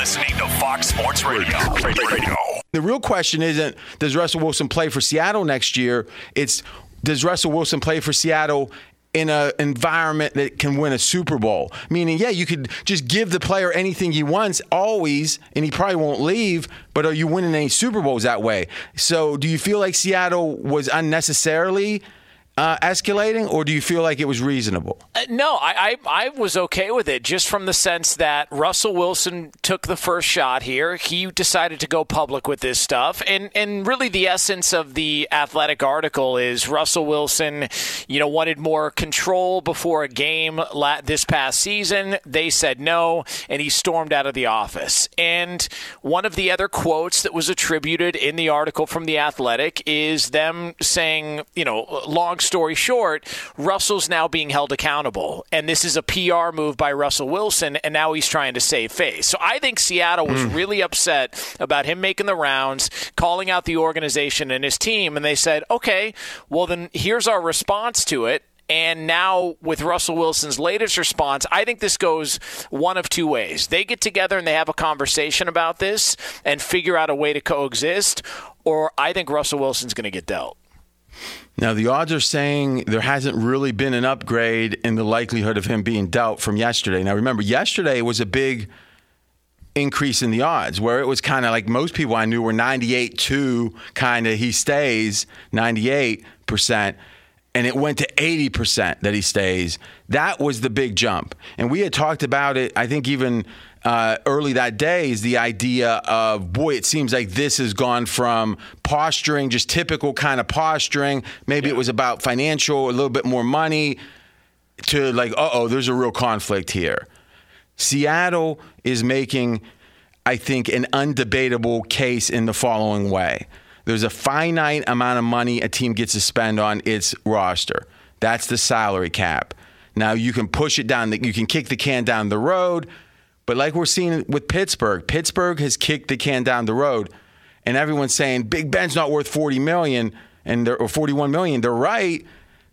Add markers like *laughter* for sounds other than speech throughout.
listening to Fox Sports Radio. Radio. The real question isn't does Russell Wilson play for Seattle next year? It's does Russell Wilson play for Seattle in an environment that can win a Super Bowl? Meaning, yeah, you could just give the player anything he wants always, and he probably won't leave, but are you winning any Super Bowls that way? So, do you feel like Seattle was unnecessarily uh, escalating, or do you feel like it was reasonable? Uh, no, I, I, I was okay with it, just from the sense that Russell Wilson took the first shot here. He decided to go public with this stuff, and and really the essence of the athletic article is Russell Wilson, you know, wanted more control before a game this past season. They said no, and he stormed out of the office. And one of the other quotes that was attributed in the article from the Athletic is them saying, you know, long story short, Russell's now being held accountable. And this is a PR move by Russell Wilson, and now he's trying to save face. So I think Seattle was mm. really upset about him making the rounds, calling out the organization and his team. And they said, okay, well, then here's our response to it. And now, with Russell Wilson's latest response, I think this goes one of two ways. They get together and they have a conversation about this and figure out a way to coexist, or I think Russell Wilson's going to get dealt. Now, the odds are saying there hasn't really been an upgrade in the likelihood of him being dealt from yesterday. Now, remember, yesterday was a big increase in the odds where it was kind of like most people I knew were 98 2 kind of he stays 98%, and it went to 80% that he stays. That was the big jump. And we had talked about it, I think, even uh, early that day is the idea of boy, it seems like this has gone from posturing, just typical kind of posturing. Maybe yeah. it was about financial, a little bit more money, to like, uh oh, there's a real conflict here. Seattle is making, I think, an undebatable case in the following way. There's a finite amount of money a team gets to spend on its roster. That's the salary cap. Now you can push it down, you can kick the can down the road but like we're seeing with Pittsburgh, Pittsburgh has kicked the can down the road, and everyone's saying Big Ben's not worth 40 million and or 41 million. They're right,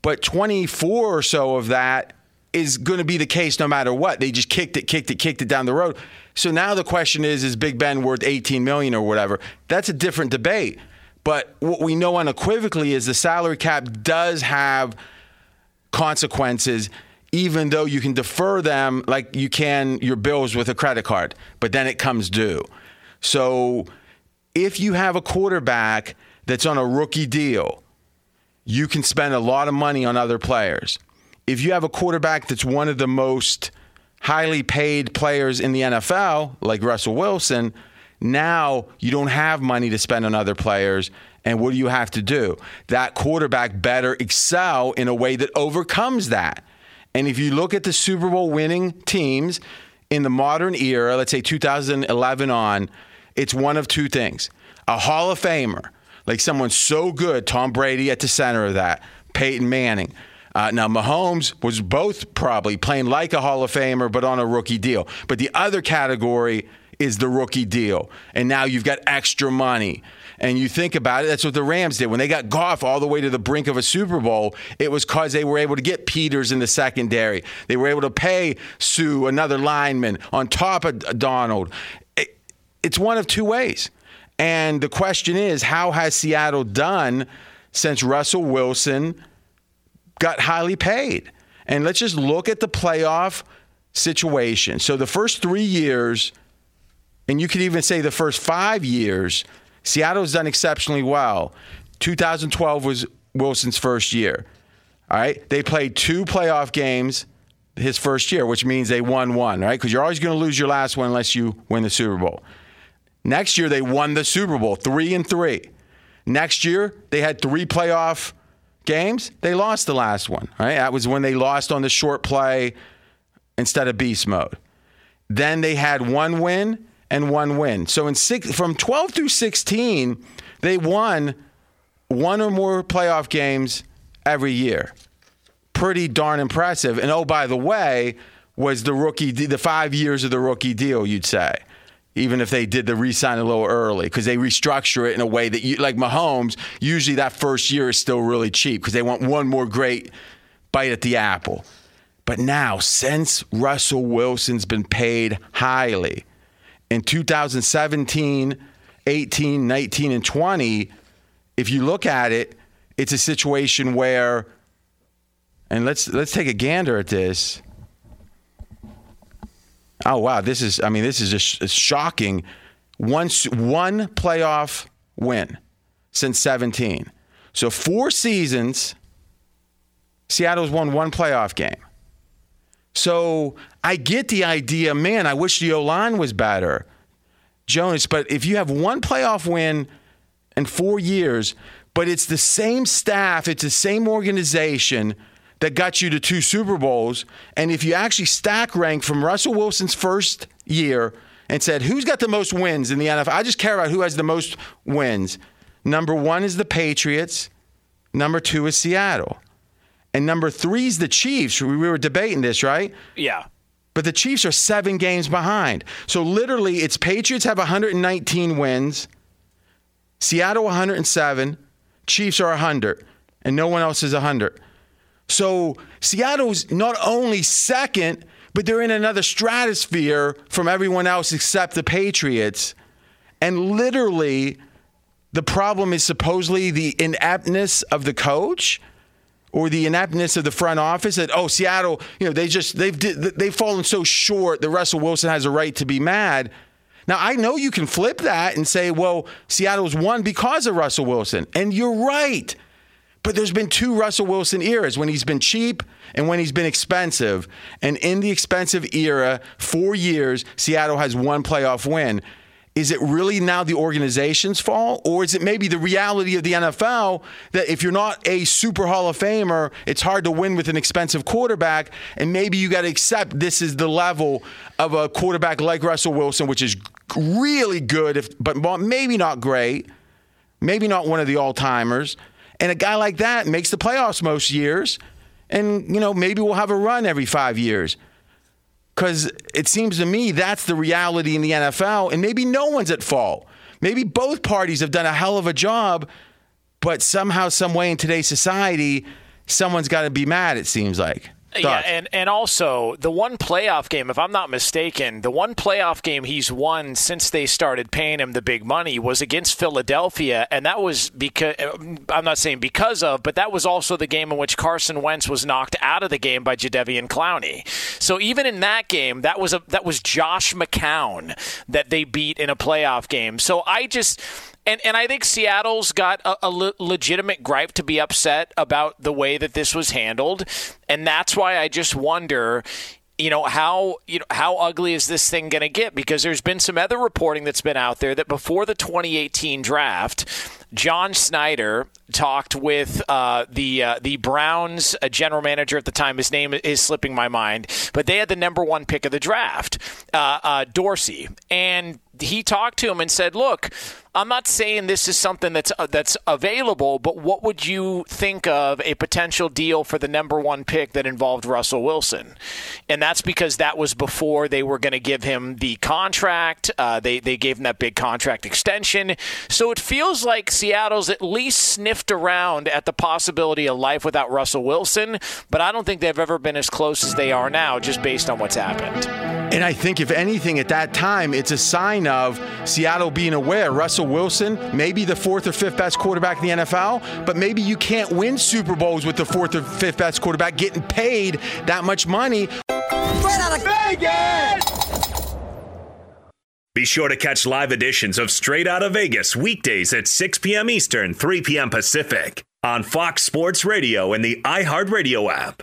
but 24 or so of that is going to be the case no matter what. They just kicked it, kicked it, kicked it down the road. So now the question is: Is Big Ben worth 18 million or whatever? That's a different debate. But what we know unequivocally is the salary cap does have consequences even though you can defer them like you can your bills with a credit card, but then it comes due. So if you have a quarterback that's on a rookie deal, you can spend a lot of money on other players. If you have a quarterback that's one of the most highly paid players in the NFL, like Russell Wilson, now you don't have money to spend on other players. And what do you have to do? That quarterback better excel in a way that overcomes that. And if you look at the Super Bowl winning teams in the modern era, let's say 2011 on, it's one of two things a Hall of Famer, like someone so good, Tom Brady at the center of that, Peyton Manning. Uh, now, Mahomes was both probably playing like a Hall of Famer, but on a rookie deal. But the other category is the rookie deal. And now you've got extra money. And you think about it, that's what the Rams did. When they got Goff all the way to the brink of a Super Bowl, it was because they were able to get Peters in the secondary. They were able to pay Suh, another lineman, on top of Donald. it's one of two ways. And the question is, how has Seattle done since Russell Wilson got highly paid? And let's just look at the playoff situation. So the first three years, and you could even say the first five years, Seattle's done exceptionally well. 2012 was Wilson's first year. All right. They played two playoff games his first year, which means they won one, right? Because you're always going to lose your last one unless you win the Super Bowl. Next year, they won the Super Bowl, three and three. Next year, they had three playoff games. They lost the last one, right? That was when they lost on the short play instead of beast mode. Then they had one win and one win. So in six, from 12 through 16, they won one or more playoff games every year. Pretty darn impressive. And oh, by the way, was the rookie the five years of the rookie deal? You'd say, even if they did the re-sign a little early, because they restructure it in a way that you like Mahomes. Usually, that first year is still really cheap because they want one more great bite at the apple. But now, since Russell Wilson's been paid highly, in 2017, 18, 19, and 20, if you look at it, it's a situation where, and let's let's take a gander at this. Oh wow, this is I mean this is just shocking. One one playoff win since 17. So four seasons Seattle's won one playoff game. So I get the idea, man, I wish the O line was better, Jonas, but if you have one playoff win in four years, but it's the same staff, it's the same organization that got you to two Super Bowls, and if you actually stack rank from Russell Wilson's first year and said, who's got the most wins in the NFL? I just care about who has the most wins. Number one is the Patriots, number two is Seattle. And number three is the Chiefs. We were debating this, right? Yeah. But the Chiefs are seven games behind. So literally, it's Patriots have 119 wins, Seattle 107, Chiefs are 100, and no one else is 100. So Seattle's not only second, but they're in another stratosphere from everyone else except the Patriots. And literally, the problem is supposedly the ineptness of the coach or the ineptness of the front office that oh Seattle you know they just they've they've fallen so short that Russell Wilson has a right to be mad. Now I know you can flip that and say well Seattle's won because of Russell Wilson and you're right. But there's been two Russell Wilson eras when he's been cheap and when he's been expensive. And in the expensive era, 4 years Seattle has one playoff win is it really now the organization's fault or is it maybe the reality of the NFL that if you're not a super hall of famer it's hard to win with an expensive quarterback and maybe you got to accept this is the level of a quarterback like Russell Wilson which is really good if but maybe not great maybe not one of the all-timers and a guy like that makes the playoffs most years and you know maybe we'll have a run every 5 years because it seems to me that's the reality in the NFL, and maybe no one's at fault. Maybe both parties have done a hell of a job, but somehow, some way in today's society, someone's got to be mad. It seems like. Yeah, and, and also the one playoff game, if I'm not mistaken, the one playoff game he's won since they started paying him the big money was against Philadelphia, and that was because uh, I'm not saying because of, but that was also the game in which Carson Wentz was knocked out of the game by Jadeveon Clowney. So even in that game, that was a that was Josh McCown that they beat in a playoff game. So I just and and I think Seattle's got a, a le- legitimate gripe to be upset about the way that this was handled, and that's why I just wonder you know how you know how ugly is this thing going to get? Because there's been some other reporting that's been out there that before the 2018 draft John Schneider talked with uh, the uh, the Browns uh, general manager at the time. His name is slipping my mind, but they had the number one pick of the draft, uh, uh, Dorsey, and he talked to him and said, "Look, I'm not saying this is something that's uh, that's available, but what would you think of a potential deal for the number one pick that involved Russell Wilson?" And that's because that was before they were going to give him the contract. Uh, they they gave him that big contract extension, so it feels like Seattle's at least sniffed around at the possibility of life without Russell Wilson, but I don't think they've ever been as close as they are now, just based on what's happened. And I think, if anything, at that time, it's a sign of Seattle being aware Russell Wilson, maybe the fourth or fifth best quarterback in the NFL, but maybe you can't win Super Bowls with the fourth or fifth best quarterback getting paid that much money. Straight out of Vegas! Be sure to catch live editions of Straight Out of Vegas weekdays at 6 p.m. Eastern, 3 p.m. Pacific on Fox Sports Radio and the iHeartRadio app.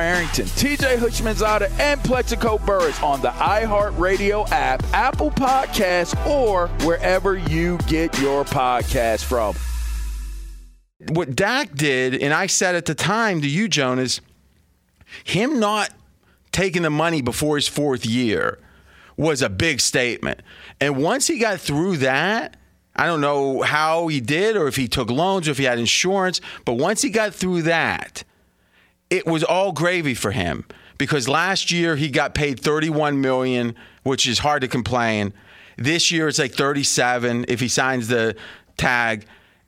Arrington, TJ Houshmandzadeh, and Plaxico Burress on the iHeartRadio app, Apple Podcasts, or wherever you get your podcast from. What Dak did, and I said at the time to you, Jonas, him not taking the money before his fourth year was a big statement. And once he got through that, I don't know how he did or if he took loans or if he had insurance, but once he got through that, it was all gravy for him because last year he got paid 31 million, which is hard to complain. This year it's like 37 if he signs the tag.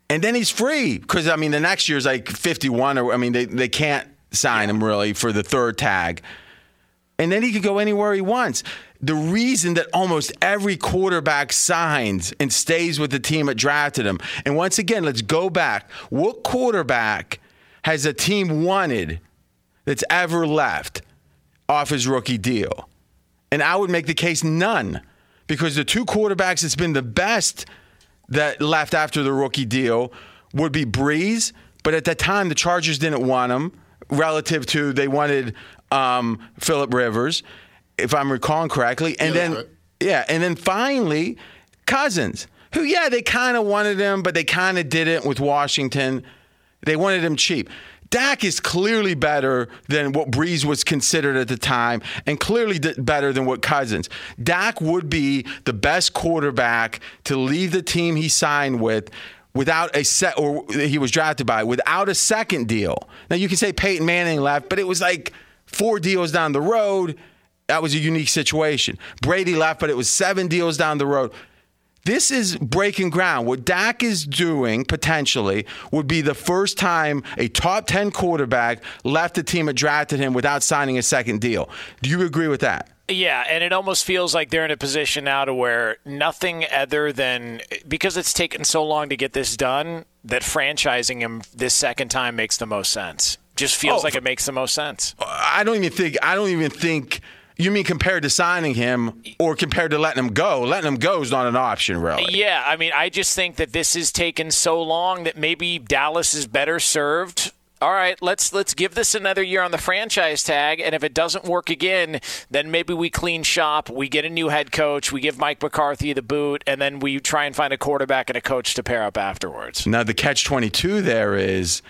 And then he's free because I mean the next year is like 51 or I mean they, they can't sign him really for the third tag. And then he can go anywhere he wants. The reason that almost every quarterback signs and stays with the team that drafted him. And once again, let's go back. What quarterback has a team wanted that's ever left off his rookie deal? And I would make the case none because the two quarterbacks that's been the best that left after the rookie deal would be Brees, but at that time the Chargers didn't want him relative to they wanted um, Philip Rivers, if I'm recalling correctly, and Yeah, then right. yeah, and then finally Cousins, who yeah they kind of wanted him, but they kind of didn't with Washington. They wanted him cheap. Dak is clearly better than what Brees was considered at the time, and clearly better than what Cousins. Dak would be the best quarterback to leave the team he signed with without a set, or he was drafted by, without a second deal. Now you can say Peyton Manning left, but it was like four deals down the road. That was a unique situation. Brady left, but it was seven deals down the road. This is breaking ground. What Dak is doing potentially would be the first time a top 10 quarterback left the team that drafted him without signing a second deal. Do you agree with that? Yeah, and it almost feels like they're in a position now to where nothing other than because it's taken so long to get this done that franchising him this second time makes the most sense. Just feels Oh, like it makes the most sense. I don't even think I don't even think you mean compared to signing him or compared to letting him go. Letting him go is not an option really. Yeah, I mean, I just think that this has taken so long that maybe Dallas is better served. All right, let's let's give this another year on the franchise tag, and if it doesn't work again, then maybe we clean shop. We get a new head coach. We give Mike McCarthy the boot, and then we try and find a quarterback and a coach to pair up afterwards. Now the catch 22 there is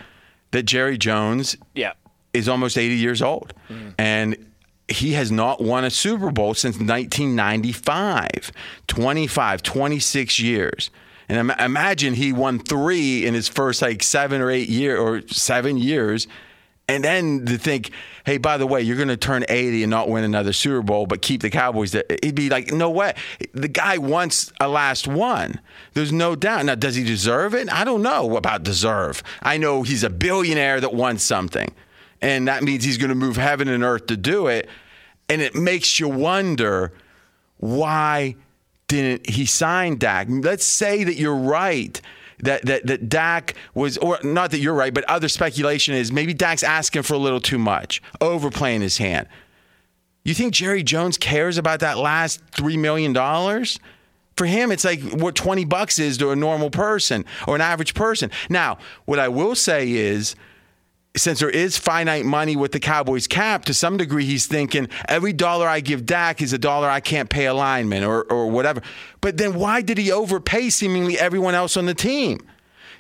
that Jerry Jones Yeah. is almost 80 years old. Mm. And he has not won a Super Bowl since 1995. 25, 26 years. And im- imagine he won three in his first like seven or eight year or seven years. And then to think, hey, by the way, you're going to turn 80 and not win another Super Bowl, but keep the Cowboys there. He'd be like, no way. The guy wants a last one. There's no doubt. Now, does he deserve it? I don't know about deserve. I know he's a billionaire that wants something. And that means he's going to move heaven and earth to do it. And it makes you wonder why didn't he sign Dak? Let's say that you're right. That, that that Dak was, or not that you're right, but other speculation is maybe Dak's asking for a little too much, overplaying his hand. You think Jerry Jones cares about that last three million dollars? For him, it's like what twenty bucks is to a normal person or an average person. Now, what I will say is, since there is finite money with the Cowboys cap, to some degree, he's thinking every dollar I give Dak is a dollar I can't pay a lineman or, or whatever. But then why did he overpay seemingly everyone else on the team?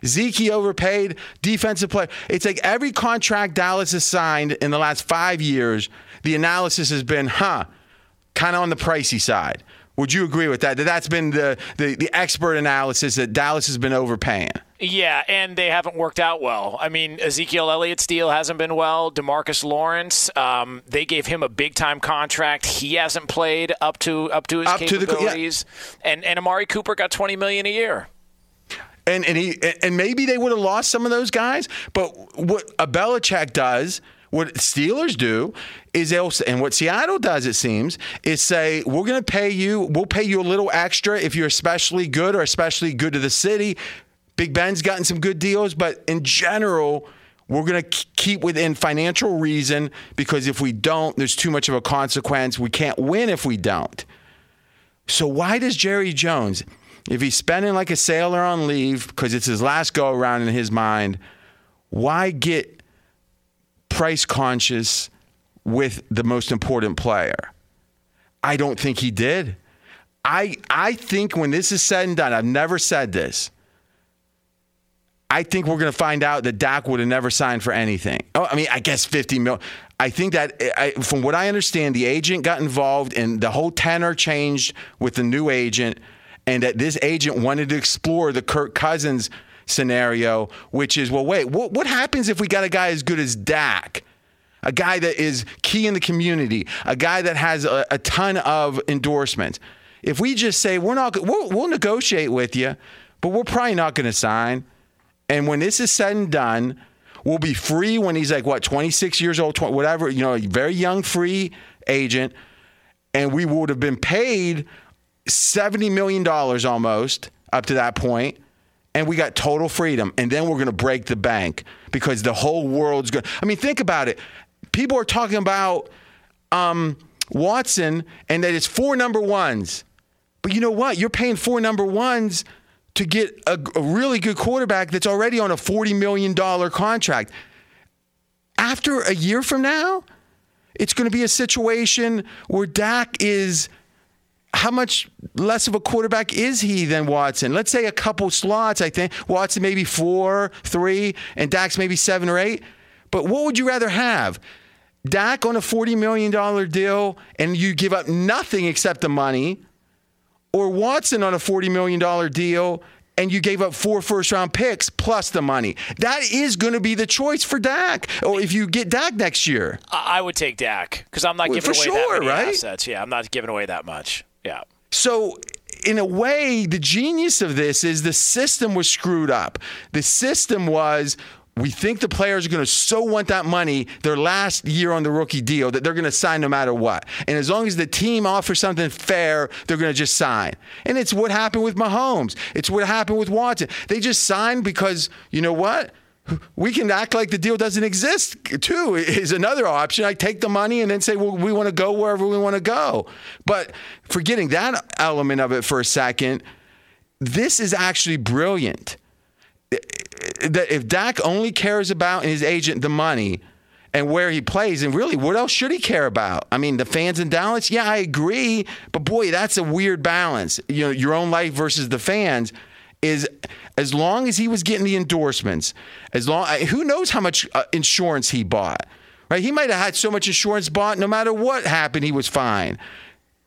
Zeke overpaid, defensive player. It's like every contract Dallas has signed in the last five years, the analysis has been, huh, kind of on the pricey side. Would you agree with that? That that's been the, the, the expert analysis that Dallas has been overpaying. Yeah, and they haven't worked out well. I mean, Ezekiel Elliott's deal hasn't been well. Demarcus Lawrence, um, they gave him a big time contract. He hasn't played up to up to his Up to the- yeah. capabilities. And and Amari Cooper got twenty million a year. And and he and maybe they would have lost some of those guys, but what a Belichick does, what Steelers do, is they'll and what Seattle does, it seems, is say we're going to pay you, we'll pay you a little extra if you're especially good or especially good to the city. Big Ben's gotten some good deals, but in general. We're going to keep within financial reason because if we don't, there's too much of a consequence. We can't win if we don't. So why does Jerry Jones, if he's spending like a sailor on leave because it's his last go around in his mind, why get price conscious with the most important player? I don't think he did. I I think when this is said and done, I've never said this. I think we're going to find out that Dak would have never signed for anything. Oh, I mean, I guess 50 mil. I think that, I, from what I understand, the agent got involved and the whole tenor changed with the new agent, and that this agent wanted to explore the Kirk Cousins scenario, which is, well, wait, what, what happens if we got a guy as good as Dak? A guy that is key in the community, a guy that has a, a ton of endorsements. If we just say we're not, we'll, we'll negotiate with you, but we're probably not going to sign. And when this is said and done, we'll be free when he's like what 26 years old, 20, whatever, you know, a very young free agent, and we would have been paid 70 million dollars almost up to that point and we got total freedom and then we're going to break the bank because the whole world's going I mean think about it people are talking about um, Watson and that it's four number ones. But you know what? You're paying four number ones to get a, a really good quarterback that's already on a $40 million contract. After a year from now, it's going to be a situation where Dak is how much less of a quarterback is he than Watson? Let's say a couple slots, I think. Watson maybe four, three, and Dak's maybe seven or eight. But what would you rather have? Dak on a $40 million deal and you give up nothing except the money, or Watson on a $40 million deal and you gave up four first round picks plus the money. That is going to be the choice for Dak. Or if you get Dak next year, I would take Dak because I'm not giving away sure, that many right? assets. Yeah, I'm not giving away that much. Yeah. So, in a way, the genius of this is the system was screwed up. The system was. We think the players are going to so want that money their last year on the rookie deal that they're going to sign no matter what. And as long as the team offers something fair, they're going to just sign. And it's what happened with Mahomes. It's what happened with Watson. They just signed because, you know what? We can act like the deal doesn't exist too, is another option. I take the money and then say, well, we want to go wherever we want to go. But forgetting that element of it for a second, this is actually brilliant. That if Dak only cares about his agent the money and where he plays, and really, what else should he care about? I mean, the fans in Dallas, yeah, I agree, but boy, that's a weird balance. You know, your own life versus the fans is as long as he was getting the endorsements, as long who knows how much uh, insurance he bought, right? He might have had so much insurance bought, no matter what happened, he was fine.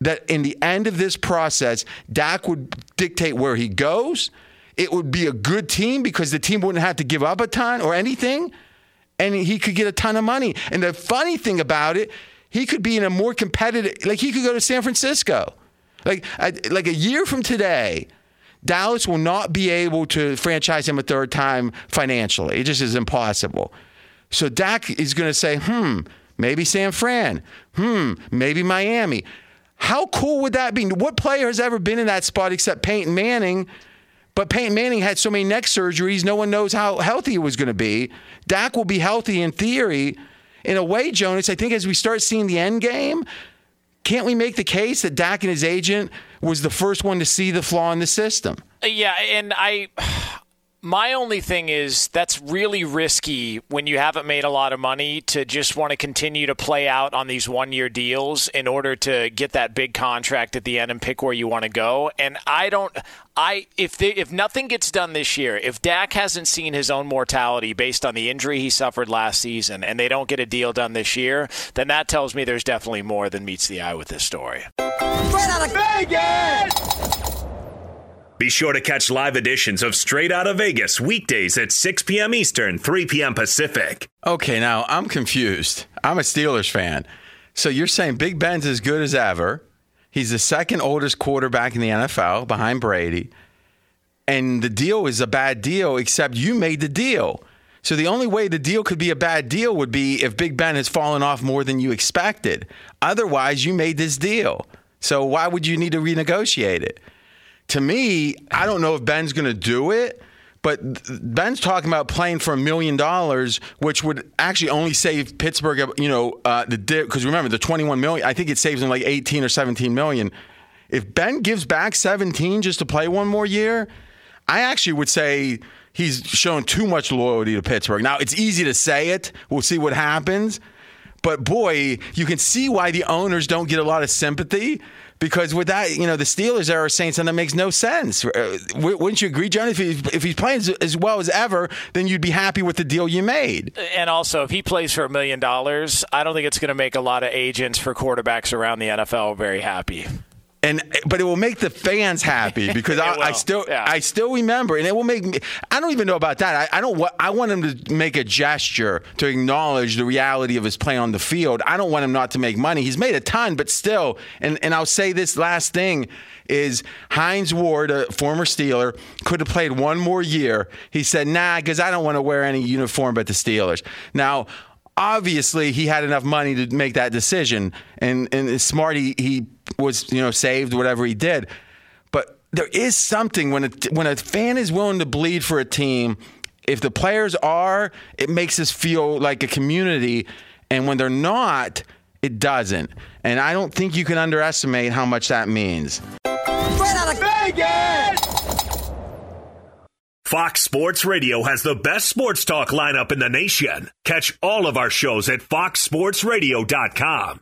That in the end of this process, Dak would dictate where he goes. It would be a good team because the team wouldn't have to give up a ton or anything, and he could get a ton of money. And the funny thing about it, he could be in a more competitive, like he could go to San Francisco, like like a year from today. Dallas will not be able to franchise him a third time financially. It just is impossible. So Dak is going to say, hmm, maybe San Fran, hmm, maybe Miami. How cool would that be? What player has ever been in that spot except Peyton Manning? But Peyton Manning had so many neck surgeries, no one knows how healthy he was going to be. Dak will be healthy in theory. In a way, Jonas, I think as we start seeing the end game, can't we make the case that Dak and his agent was the first one to see the flaw in the system? Yeah, and I my only thing is that's really risky when you haven't made a lot of money to just want to continue to play out on these one-year deals in order to get that big contract at the end and pick where you want to go. And I don't I if they, if nothing gets done this year, if Dak hasn't seen his own mortality based on the injury he suffered last season and they don't get a deal done this year, then that tells me there's definitely more than meets the eye with this story. Straight out of Vegas! Be sure to catch live editions of Straight Out of Vegas weekdays at 6 p.m. Eastern, 3 p.m. Pacific. Okay, now I'm confused. I'm a Steelers fan. So you're saying Big Ben's as good as ever. He's the second oldest quarterback in the NFL behind Brady. And the deal is a bad deal, except you made the deal. So the only way the deal could be a bad deal would be if Big Ben has fallen off more than you expected. Otherwise, you made this deal. So why would you need to renegotiate it? To me, I don't know if Ben's going to do it, but Ben's talking about playing for a million dollars, which would actually only save Pittsburgh, you know, uh, the because remember the 21 million. I think it saves them like 18 or 17 million. If Ben gives back 17 just to play one more year, I actually would say he's shown too much loyalty to Pittsburgh. Now it's easy to say it. We'll see what happens. But boy, you can see why the owners don't get a lot of sympathy because with that, you know, the Steelers are saying something that makes no sense. Uh, wouldn't you agree, John? If, if he's playing as well as ever, then you'd be happy with the deal you made. And also, if he plays for a million dollars, I don't think it's going to make a lot of agents for quarterbacks around the NFL very happy and but it will make the fans happy *laughs* because I, I, still yeah. I still remember, and it will make me. I don't even know about that. I, I don't. I want him to make a gesture to acknowledge the reality of his play on the field. I don't want him not to make money. He's made a ton, but still. And and I'll say this last thing is Hines Ward, a former Steeler, could have played one more year. He said, "Nah, because I don't want to wear any uniform but the Steelers." Now obviously he had enough money to make that decision and and smart he, he was you know saved whatever he did but there is something when a, when a fan is willing to bleed for a team if the players are it makes us feel like a community and when they're not it doesn't and i don't think you can underestimate how much that means right out of Vegas! Fox Sports Radio has the best sports talk lineup in the nation. Catch all of our shows at foxsportsradio.com.